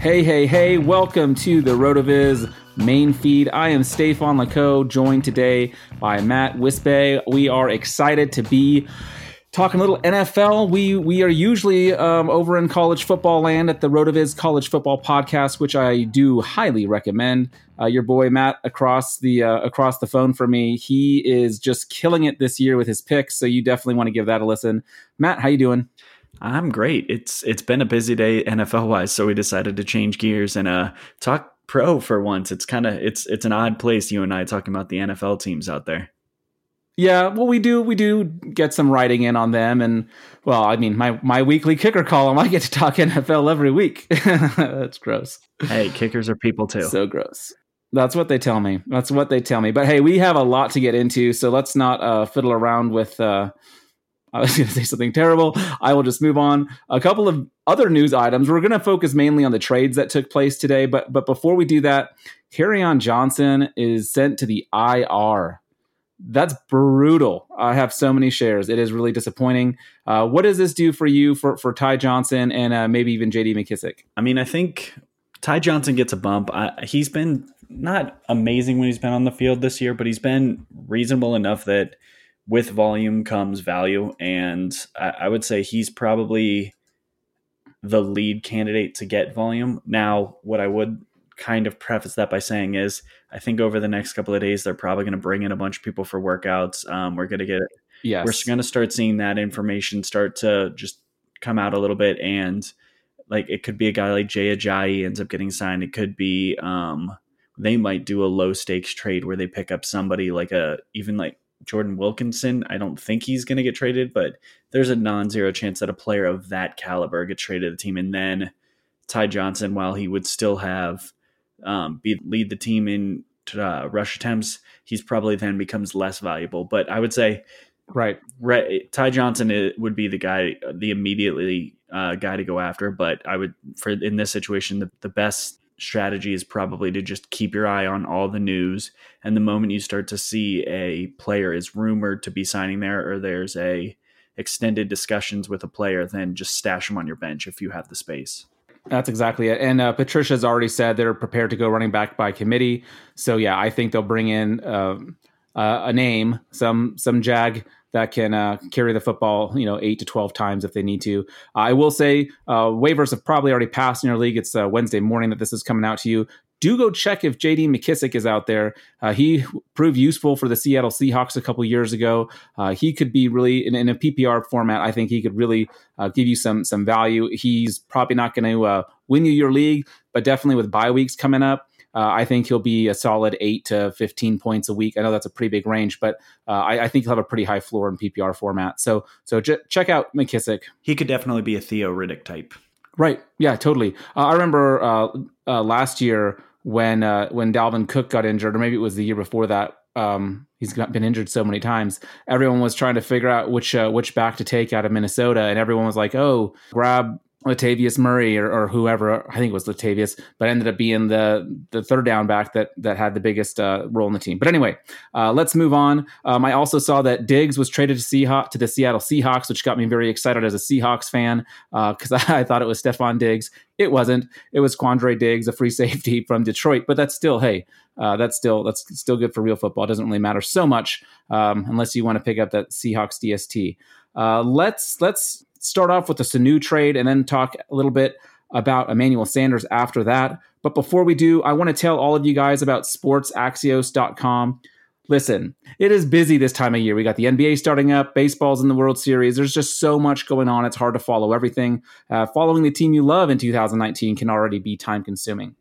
Hey, hey, hey, welcome to the RotoViz main feed. I am Stefan Laco, joined today by Matt Wispe. We are excited to be talking a little NFL. We we are usually um, over in college football land at the RotoViz College Football Podcast, which I do highly recommend. Uh, your boy Matt across the uh, across the phone for me, he is just killing it this year with his picks. So you definitely want to give that a listen. Matt, how you doing? I'm great. It's it's been a busy day NFL wise, so we decided to change gears and uh talk pro for once. It's kind of it's it's an odd place you and I talking about the NFL teams out there. Yeah, well, we do we do get some writing in on them, and well, I mean, my my weekly kicker column, I get to talk NFL every week. That's gross. Hey, kickers are people too. So gross. That's what they tell me. That's what they tell me. But hey, we have a lot to get into, so let's not uh, fiddle around with uh, I was going to say something terrible. I will just move on. A couple of other news items. We're going to focus mainly on the trades that took place today, but but before we do that, Kerryon Johnson is sent to the IR. That's brutal. I have so many shares. It is really disappointing. Uh, what does this do for you, for for Ty Johnson, and uh, maybe even J.D. McKissic? I mean, I think Ty Johnson gets a bump. I, he's been not amazing when he's been on the field this year, but he's been reasonable enough that with volume comes value, and I, I would say he's probably the lead candidate to get volume. Now, what I would kind of preface that by saying is I think over the next couple of days they're probably going to bring in a bunch of people for workouts. Um, we're going to get yes. we're going to start seeing that information start to just come out a little bit and like it could be a guy like Jay Ajayi ends up getting signed. It could be um, they might do a low stakes trade where they pick up somebody like a even like Jordan Wilkinson. I don't think he's going to get traded, but there's a non-zero chance that a player of that caliber gets traded to the team, and then Ty Johnson, while he would still have um, be lead the team in uh, rush attempts, he's probably then becomes less valuable. But I would say, right, right Ty Johnson would be the guy, the immediately uh, guy to go after. But I would, for in this situation, the, the best strategy is probably to just keep your eye on all the news. And the moment you start to see a player is rumored to be signing there, or there's a extended discussions with a player, then just stash them on your bench if you have the space. That's exactly it. And uh, Patricia's already said they're prepared to go running back by committee. So yeah, I think they'll bring in um, uh, a name, some some jag that can uh, carry the football, you know, eight to twelve times if they need to. I will say uh, waivers have probably already passed in your league. It's uh, Wednesday morning that this is coming out to you. Do go check if J.D. McKissic is out there. Uh, he proved useful for the Seattle Seahawks a couple years ago. Uh, he could be really in, in, a PPR format. I think he could really give you some some value. He's probably not going to win you your league, but definitely with bye weeks coming up. Uh, I think he'll be a solid eight to 15 points a week. I know that's a pretty big range, but uh, I, I, think he'll have a pretty high floor in PPR format. So, so j- check out McKissic. He could definitely be a Theo Riddick type. Right. Yeah, totally. Uh, I remember uh, uh, last year when uh, when Dalvin Cook got injured, or maybe it was the year before that. um, he's got, been injured so many times. Everyone was trying to figure out which uh, which back to take out of Minnesota, and everyone was like, "Oh, grab Latavius Murray or, or, whoever. I think it was Latavius, but ended up being the the third down back that that had the biggest uh, role in the team. But anyway, uh, let's move on. Um, I also saw that Diggs was traded to Seahawks to the Seattle Seahawks, which got me very excited as a Seahawks fan because uh, I, I, thought it was Stefon Diggs. It wasn't. It was Quandre Diggs, a free safety from Detroit. But that's still, hey, uh, that's still that's still good for real football. It doesn't really matter so much um, unless you want to pick up that Seahawks DST. Uh, let's let's start off with the Sanu trade and then talk a little bit about Emmanuel Sanders after that. But before we do, I want to tell all of you guys about sportsaxios.com. Listen, it is busy this time of year. We got the NBA starting up, baseball's in the World Series. There's just so much going on. It's hard to follow everything. Uh, following the team you love in 2019 can already be time consuming.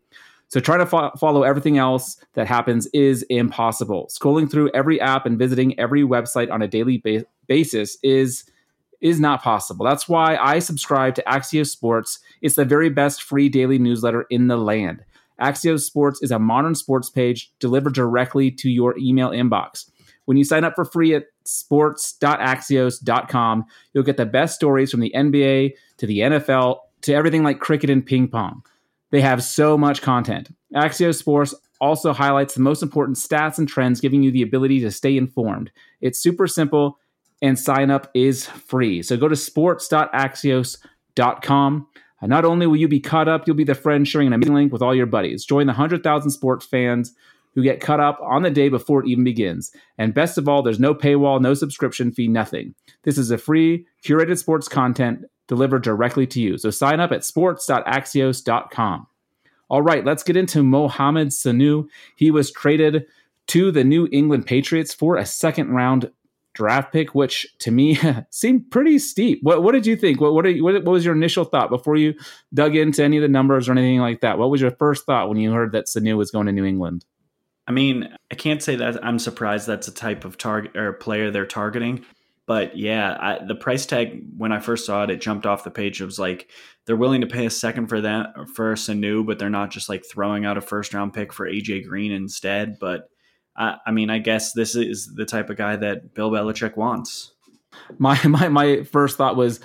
So trying to fo- follow everything else that happens is impossible. Scrolling through every app and visiting every website on a daily ba- basis is is not possible. That's why I subscribe to Axios Sports. It's the very best free daily newsletter in the land. Axios Sports is a modern sports page delivered directly to your email inbox. When you sign up for free at sports.axios.com, you'll get the best stories from the NBA to the NFL to everything like cricket and ping pong. They have so much content. Axios Sports also highlights the most important stats and trends, giving you the ability to stay informed. It's super simple and sign up is free. So go to sports.axios.com. And uh, not only will you be caught up, you'll be the friend sharing an amazing link with all your buddies. Join the 100,000 sports fans who get caught up on the day before it even begins. And best of all, there's no paywall, no subscription fee, nothing. This is a free, curated sports content delivered directly to you. So sign up at sports.axios.com. All right, let's get into Mohamed Sanu. He was traded to the New England Patriots for a second round draft pick, which to me seemed pretty steep. What what did you think? What what, you, what, was your initial thought before you dug into any of the numbers or anything like that? What was your first thought when you heard that Sanu was going to New England? I mean, I can't say that I'm surprised that's a type of target or player they're targeting. But yeah, I, the price tag when I first saw it, it jumped off the page. It was like they're willing to pay a second for that for Sanu, but they're not just like throwing out a first round pick for AJ Green instead. But I, I mean, I guess this is the type of guy that Bill Belichick wants. My my my first thought was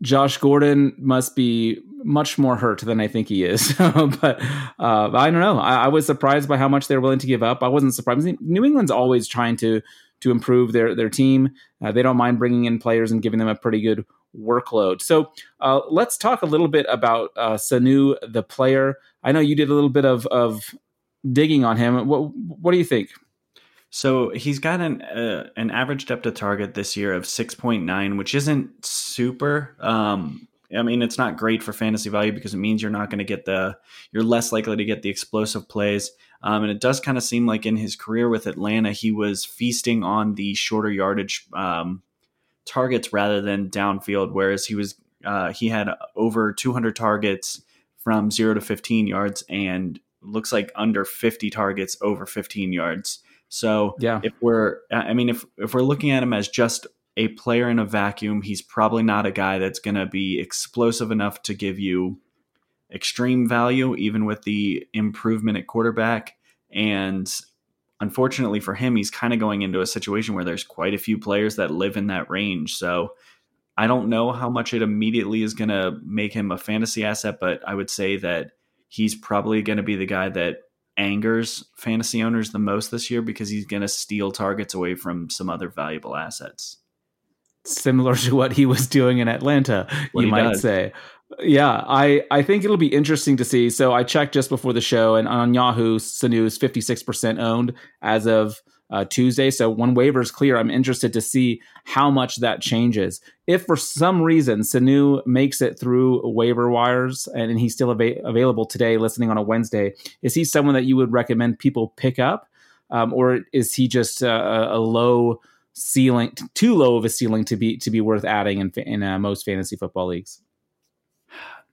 Josh Gordon must be much more hurt than I think he is. but uh, I don't know. I, I, was surprised by how much they're willing to give up. I wasn't surprised. New England's always trying to to improve their their team. Uh, they don't mind bringing in players and giving them a pretty good workload. So uh, let's talk a little bit about uh, Sanu, the player. I know you did a little bit of of digging on him. What what do you think? So he's got an uh, an average depth of target this year of six point nine, which isn't super. Um, I mean, it's not great for fantasy value because it means you're not going to get the you're less likely to get the explosive plays. Um, and it does kind of seem like in his career with Atlanta, he was feasting on the shorter yardage um, targets rather than downfield. Whereas he was uh, he had over 200 targets from zero to 15 yards and looks like under 50 targets over 15 yards. So yeah. if we're, I mean, if if we're looking at him as just a player in a vacuum, he's probably not a guy that's going to be explosive enough to give you extreme value, even with the improvement at quarterback. And unfortunately for him, he's kind of going into a situation where there's quite a few players that live in that range. So I don't know how much it immediately is going to make him a fantasy asset, but I would say that he's probably going to be the guy that angers fantasy owners the most this year because he's going to steal targets away from some other valuable assets. Similar to what he was doing in Atlanta, what you might does. say. Yeah, I, I think it'll be interesting to see. So I checked just before the show, and on Yahoo, Sanu is 56% owned as of uh, Tuesday. So when waivers clear, I'm interested to see how much that changes. If for some reason Sanu makes it through waiver wires and, and he's still av- available today, listening on a Wednesday, is he someone that you would recommend people pick up, um, or is he just uh, a low ceiling, too low of a ceiling to be to be worth adding in, in uh, most fantasy football leagues?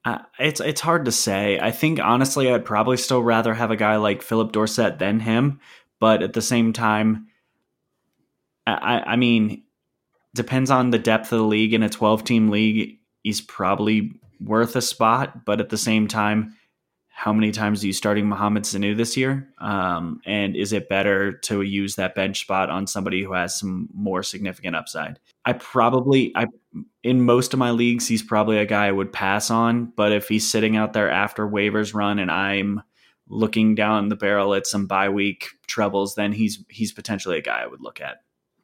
Uh, it's it's hard to say. I think honestly, I'd probably still rather have a guy like Phillip Dorsett than him but at the same time, I, I mean, depends on the depth of the league. In a 12 team league, he's probably worth a spot, but at the same time, how many times are you starting Mohamed Sanu this year? Um, and is it better to use that bench spot on somebody who has some more significant upside? I probably, I in most of my leagues, he's probably a guy I would pass on. But if he's sitting out there after waivers run and I'm looking down the barrel at some bye week troubles, then he's he's potentially a guy I would look at.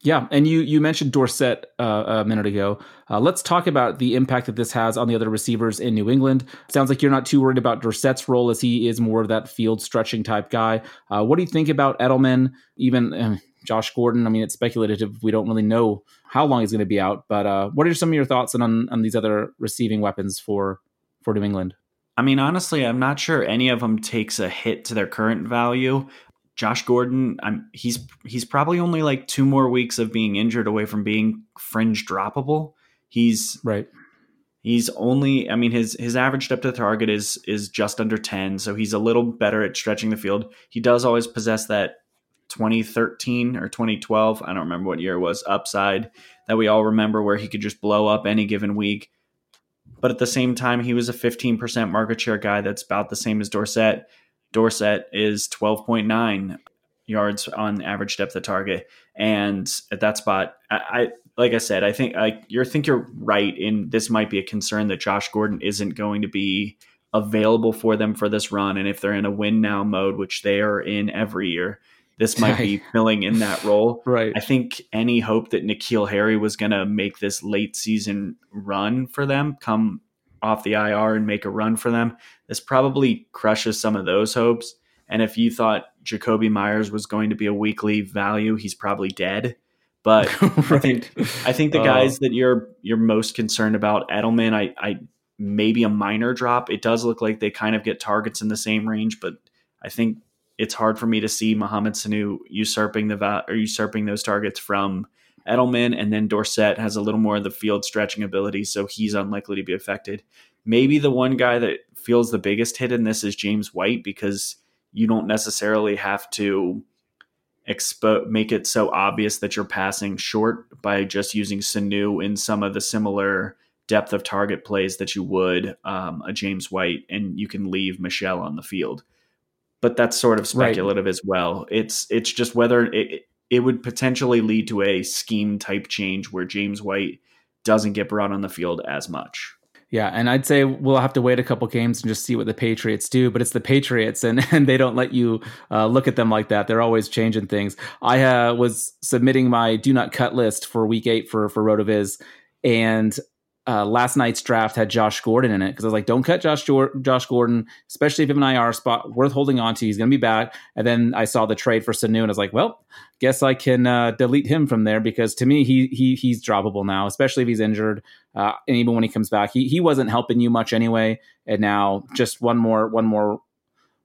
Yeah, and you you mentioned Dorsett uh, a minute ago. Uh, let's talk about the impact that this has on the other receivers in New England. Sounds like you're not too worried about Dorsett's role as he is more of that field stretching type guy. Uh, what do you think about Edelman? Even uh, Josh Gordon. I mean, it's speculative. We don't really know how long he's going to be out. But uh, what are some of your thoughts on on these other receiving weapons for for New England? I mean, honestly, I'm not sure any of them takes a hit to their current value. Josh Gordon, I'm he's he's probably only like two more weeks of being injured away from being fringe droppable. He's right. He's only I mean his his average depth of target is is just under 10, so he's a little better at stretching the field. He does always possess that 2013 or 2012, I don't remember what year it was, upside that we all remember where he could just blow up any given week. But at the same time, he was a 15% market share guy that's about the same as Dorsett. Dorsett is 12.9 yards on average depth of target. And at that spot, I, I like I said, I think I you think you're right in this might be a concern that Josh Gordon isn't going to be available for them for this run. And if they're in a win now mode, which they are in every year, this might be filling in that role. right. I think any hope that N'Keal Harry was going to make this late season run for them come off the IR and make a run for them. This probably crushes some of those hopes. And if you thought Jakobi Meyers was going to be a weekly value, he's probably dead. But right. I think I think the uh, guys that you're you're most concerned about, Edelman, I, I maybe a minor drop. It does look like they kind of get targets in the same range, but I think it's hard for me to see Mohamed Sanu usurping the or usurping those targets from Edelman, and then Dorsett has a little more of the field stretching ability, so he's unlikely to be affected. Maybe the one guy that feels the biggest hit in this is James White because you don't necessarily have to expo- make it so obvious that you're passing short by just using Sanu in some of the similar depth of target plays that you would um, a James White, and you can leave Michel on the field. But that's sort of speculative right. as well. It's it's just whether it, it would potentially lead to a scheme type change where James White doesn't get brought on the field as much. Yeah, and I'd say we'll have to wait a couple games and just see what the Patriots do. But it's the Patriots, and, and they don't let you uh, look at them like that. They're always changing things. I uh, was submitting my do not cut list for Week Eight for for Rotoviz, and uh, last night's draft had Josh Gordon in it because I was like, don't cut Josh Josh Gordon, especially if you have an IR spot worth holding on to. He's going to be back. And then I saw the trade for Sanu, and I was like, well, guess I can uh, delete him from there because to me, he he he's droppable now, especially if he's injured. Uh, and even when he comes back, he he wasn't helping you much anyway. And now just one more one more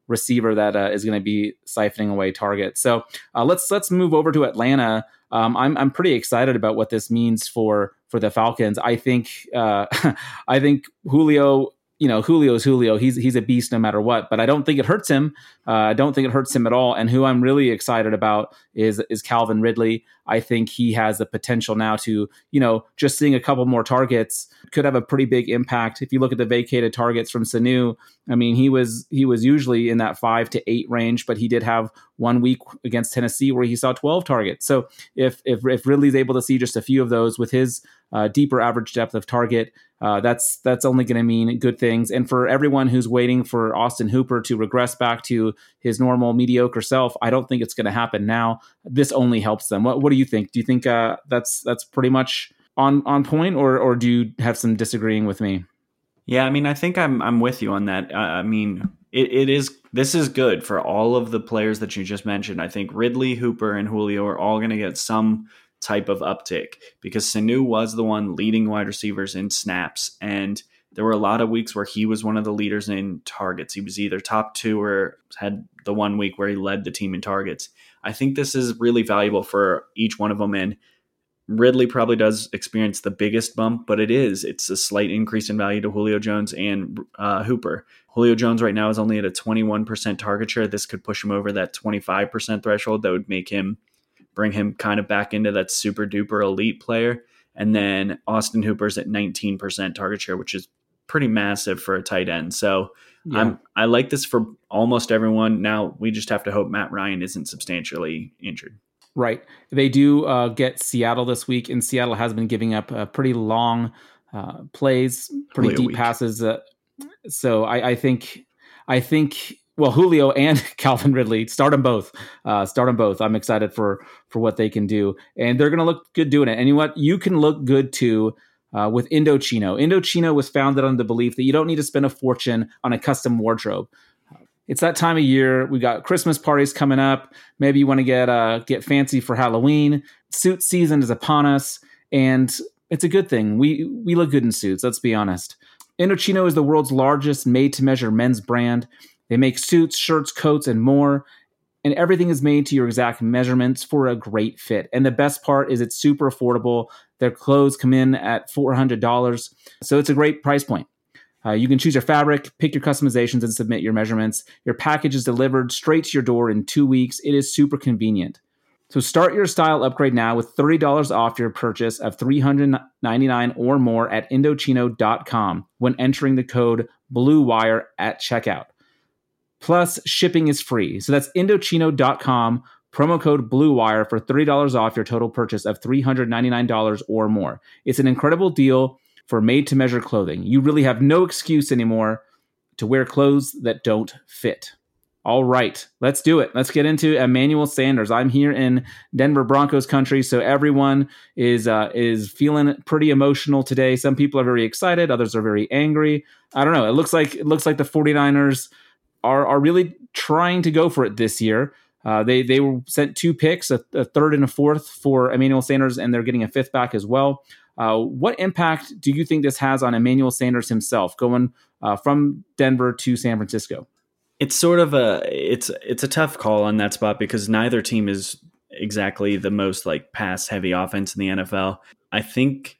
receiver that uh, is going to be siphoning away targets. So uh, let's let's move over to Atlanta. Um, I'm I'm pretty excited about what this means for for the Falcons. I think uh, I think Julio you know, Julio's Julio. He's he's a beast no matter what. But I don't think it hurts him. Uh, I don't think it hurts him at all. And who I'm really excited about is is Calvin Ridley. I think he has the potential now to, you know, just seeing a couple more targets could have a pretty big impact. If you look at the vacated targets from Sanu, I mean, he was he was usually in that five to eight range, but he did have one week against Tennessee where he saw 12 targets. So if if if Ridley's able to see just a few of those with his uh, deeper average depth of target, uh, that's that's only going to mean good things. And for everyone who's waiting for Austin Hooper to regress back to his normal mediocre self, I don't think it's going to happen now. This only helps them. What What do you think? Do you think uh, that's that's pretty much on on point, or or do you have some disagreeing with me? Yeah, I mean, I think I'm I'm with you on that. Uh, I mean, it, it is this is good for all of the players that you just mentioned. I think Ridley, Hooper, and Julio are all going to get some type of uptick because Sanu was the one leading wide receivers in snaps. And there were a lot of weeks where he was one of the leaders in targets. He was either top two or had the one week where he led the team in targets. I think this is really valuable for each one of them. And Ridley probably does experience the biggest bump, but it is. It's a slight increase in value to Julio Jones and uh, Hooper. Julio Jones right now is only at a 21% target share. This could push him over that 25% threshold. That would make him bring him kind of back into that super duper elite player. And then Austin Hooper's at 19% target share, which is pretty massive for a tight end. So Yeah. I'm I like this for almost everyone. Now we just have to hope Matt Ryan isn't substantially injured. Right. They do uh, get Seattle this week, and Seattle has been giving up uh, pretty long uh, plays, pretty a deep week. passes. Uh, so I, I think, I think, well, Julio and Calvin Ridley start them both. Uh, start them both. I'm excited for for what they can do, and they're going to look good doing it. And you know what? You can look good too. Uh, with Indochino. Indochino was founded on the belief that you don't need to spend a fortune on a custom wardrobe it's that time of year. We got Christmas parties coming up. Maybe you want to get uh, get fancy for Halloween. Suit season is upon us, and it's a good thing. We we look good in suits. Let's be honest. Indochino is the world's largest made-to-measure men's brand. They make suits, shirts, coats, and more. And everything is made to your exact measurements for a great fit. And the best part is it's super affordable. Their clothes come in at $400. So it's a great price point. Uh, you can choose your fabric, pick your customizations, and submit your measurements. Your package is delivered straight to your door in two weeks. It is super convenient. So start your style upgrade now with $30 off your purchase of 399 or more at Indochino.com when entering the code BLUEWIRE at checkout. Plus, shipping is free. So that's Indochino.com, promo code BLUEWIRE for $30 off your total purchase of $399 or more. It's an incredible deal for made to measure clothing. You really have no excuse anymore to wear clothes that don't fit. All right, let's do it. Let's get into Emmanuel Sanders. I'm here in Denver Broncos country, so everyone is uh, is feeling pretty emotional today. Some people are very excited, others are very angry. I don't know. It looks like it looks like the 49ers are are really trying to go for it this year. Uh, they they were sent two picks, a, a third and a fourth for Emmanuel Sanders, and they're getting a fifth back as well. Uh, what impact do you think this has on Emmanuel Sanders himself, going uh, from Denver to San Francisco? It's sort of a it's it's a tough call on that spot because neither team is exactly the most like pass heavy offense in the NFL. I think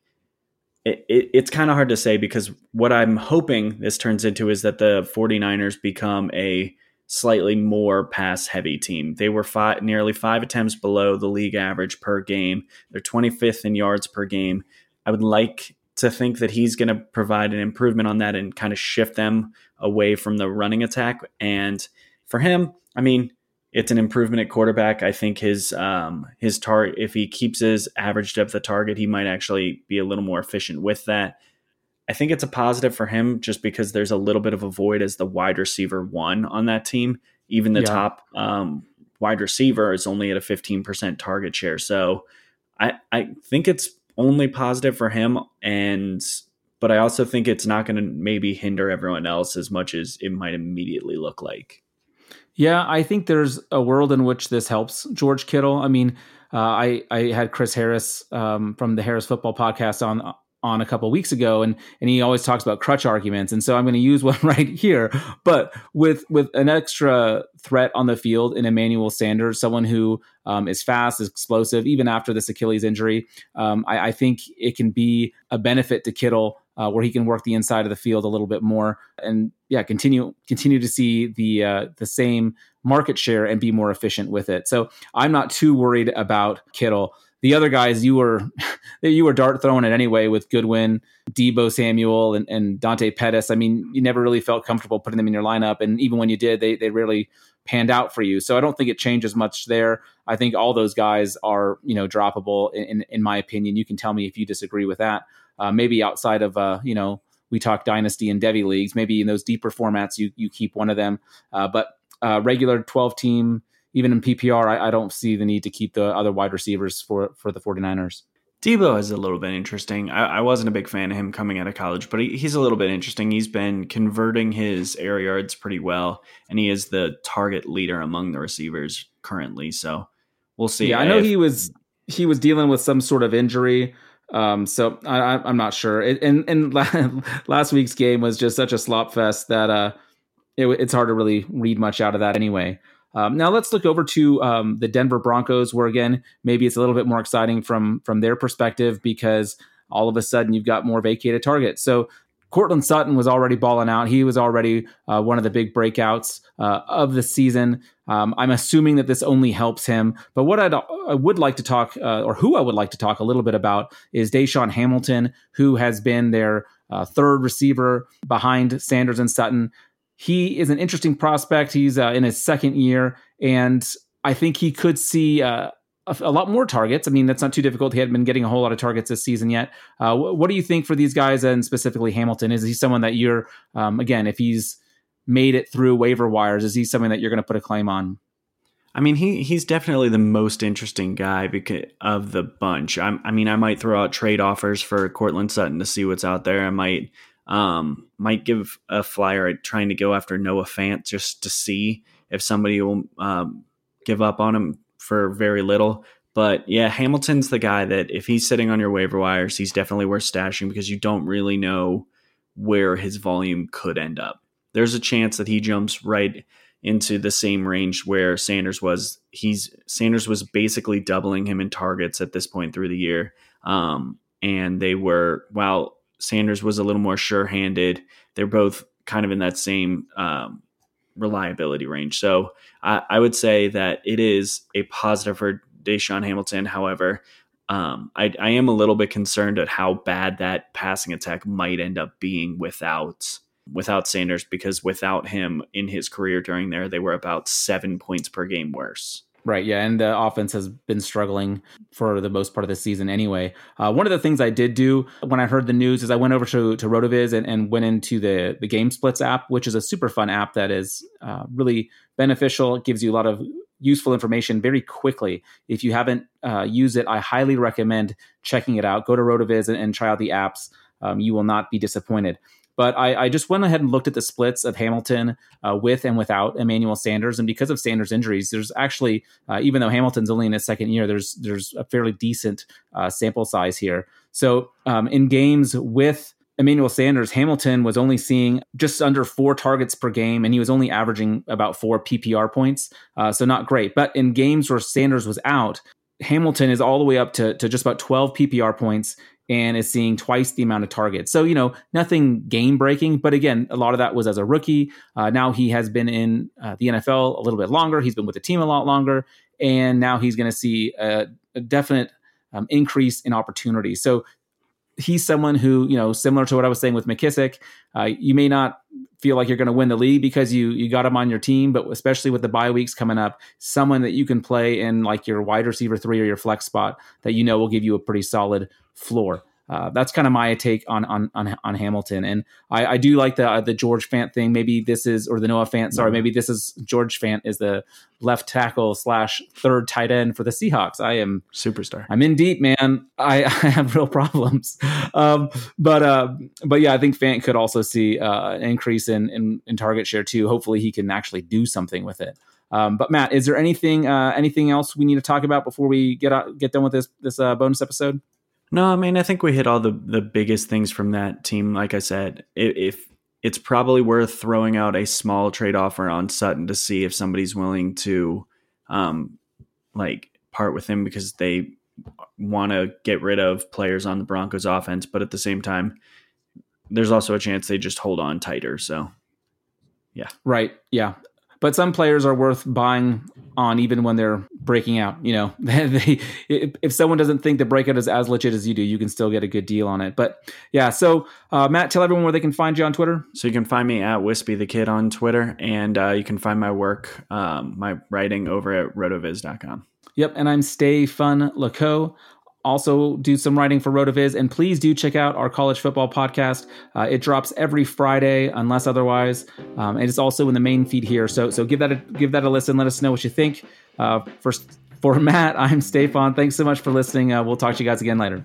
it, it, it's kind of hard to say because what I'm hoping this turns into is that the 49ers become a slightly more pass heavy team. They were five, nearly five attempts below the league average per game. They're 25th in yards per game. I would like to think that he's going to provide an improvement on that and kind of shift them away from the running attack. And for him, I mean, it's an improvement at quarterback. I think his um, his target, if he keeps his average depth of target, he might actually be a little more efficient with that. I think it's a positive for him just because there's a little bit of a void as the wide receiver one on that team. Even the Yeah. top um, wide receiver is only at a 15% target share. So I, I think it's only positive for him. And, but I also think it's not going to maybe hinder everyone else as much as it might immediately look like. Yeah, I think there's a world in which this helps George Kittle. I mean, uh, I I had Chris Harris um, from the Harris Football Podcast on on a couple weeks ago, and and he always talks about crutch arguments, and so I'm going to use one right here. But with with an extra threat on the field in Emmanuel Sanders, someone who um, is fast, is explosive, even after this Achilles injury, um, I, I think it can be a benefit to Kittle. Uh, where he can work the inside of the field a little bit more, and yeah, continue continue to see the uh, the same market share and be more efficient with it. So I'm not too worried about Kittle. The other guys you were you were dart throwing it anyway with Goodwin, Deebo Samuel, and, and Dante Pettis. I mean, you never really felt comfortable putting them in your lineup, and even when you did, they they really panned out for you. So I don't think it changes much there. I think all those guys are you know droppable in in, in my opinion. You can tell me if you disagree with that. Uh, maybe outside of uh, you know we talk dynasty and devy leagues. Maybe in those deeper formats, you you keep one of them. Uh, but uh, regular 12 team, even in PPR, I, I don't see the need to keep the other wide receivers for for the 49ers. Deebo is a little bit interesting. I, I wasn't a big fan of him coming out of college, but he, he's a little bit interesting. He's been converting his air yards pretty well, and he is the target leader among the receivers currently. So we'll see. Yeah, I know if- he was he was dealing with some sort of injury. Um, so I, I, I'm not sure. It, and and last week's game was just such a slop fest that uh, it, it's hard to really read much out of that anyway. Um, now let's look over to um, the Denver Broncos, where again maybe it's a little bit more exciting from from their perspective because all of a sudden you've got more vacated targets. So Courtland Sutton was already balling out. He was already uh, one of the big breakouts uh, of the season. Um, I'm assuming that this only helps him. But what I'd, I would like to talk, uh, or who I would like to talk a little bit about, is DaeSean Hamilton, who has been their uh, third receiver behind Sanders and Sutton. He is an interesting prospect. He's uh, in his second year, and I think he could see uh, a, a, lot more targets. I mean, that's not too difficult. He hadn't been getting a whole lot of targets this season yet. Uh, what do you think for these guys, and specifically Hamilton? Is he someone that you're, um, again, if he's made it through waiver wires, is he something that you're going to put a claim on? I mean, he he's definitely the most interesting guy because of the bunch. I'm, i mean, I might throw out trade offers for Courtland Sutton to see what's out there. I might um, might give a flyer at trying to go after Noah Fant just to see if somebody will um, give up on him for very little. But yeah, Hamilton's the guy that if he's sitting on your waiver wires, he's definitely worth stashing because you don't really know where his volume could end up. There's a chance that he jumps right into the same range where Sanders was. He's Sanders was basically doubling him in targets at this point through the year. Um, and they were while Sanders was a little more sure-handed. They're both kind of in that same um, reliability range. So I, I, would say that it is a positive for DaeSean Hamilton. However, um, I, I, am a little bit concerned at how bad that passing attack might end up being without without Sanders because without him in his career during there, they were about seven points per game worse. Right, yeah, and the offense has been struggling for the most part of the season anyway. Uh, one of the things I did do when I heard the news is I went over to, to Rotoviz and, and went into the, the Game Splits app, which is a super fun app that is uh, really beneficial. It gives you a lot of useful information very quickly. If you haven't uh, used it, I highly recommend checking it out. Go to Rotoviz and, and try out the apps. Um, you will not be disappointed. But I, I, just went ahead and looked at the splits of Hamilton uh, with and without Emmanuel Sanders, and because of Sanders' injuries, there's actually uh, even though Hamilton's only in his second year, there's there's a fairly decent uh, sample size here. So um, in games with Emmanuel Sanders, Hamilton was only seeing just under four targets per game, and he was only averaging about four PPR points. Uh, so not great. But in games where Sanders was out, Hamilton is all the way up to, to just about 12 PPR points and is seeing twice the amount of targets. So, you know, nothing game breaking, but again, a lot of that was as a rookie. Uh, now he has been in uh, the NFL a little bit longer. He's been with the team a lot longer. And now he's going to see a, a definite um, increase in opportunity. So he's someone who, you know, similar to what I was saying with McKissic. uh, you may not feel like you're going to win the league because you you got him on your team, but especially with the bye weeks coming up, someone that you can play in like your wide receiver three or your flex spot that you know will give you a pretty solid floor. Uh, that's kind of my take on on on, on Hamilton, and I, I do like the uh, the George Fant thing. Maybe this is or the Noah Fant. Sorry, maybe this is George Fant is the left tackle slash third tight end for the Seahawks. I am superstar. I'm in deep, man. I, I have real problems. Um, but uh, but yeah, I think Fant could also see uh, an increase in, in in target share too. Hopefully, he can actually do something with it. Um, but Matt, is there anything uh, anything else we need to talk about before we get out, get done with this this uh, bonus episode? No, I mean I think we hit all the the biggest things from that team. Like I said, if it's probably worth throwing out a small trade offer on Sutton to see if somebody's willing to, um, like part with him because they want to get rid of players on the Broncos offense, but at the same time, there's also a chance they just hold on tighter. So, yeah, right, yeah but some players are worth buying on even when they're breaking out. You know, they, if someone doesn't think the breakout is as legit as you do, you can still get a good deal on it. But yeah, so uh, Matt, tell everyone where they can find you on Twitter. So you can find me at Wispy the Kid on Twitter, and uh, you can find my work, um, my writing over at rotoviz.com. Yep, and I'm Stefan Laco also do some writing for Rotoviz. And please do check out our college football podcast. Uh, it drops every Friday, unless otherwise. Um, and it's also in the main feed here. So so give that a, give that a listen. Let us know what you think. Uh, first for Matt, I'm Stefan. Thanks so much for listening. Uh, we'll talk to you guys again later.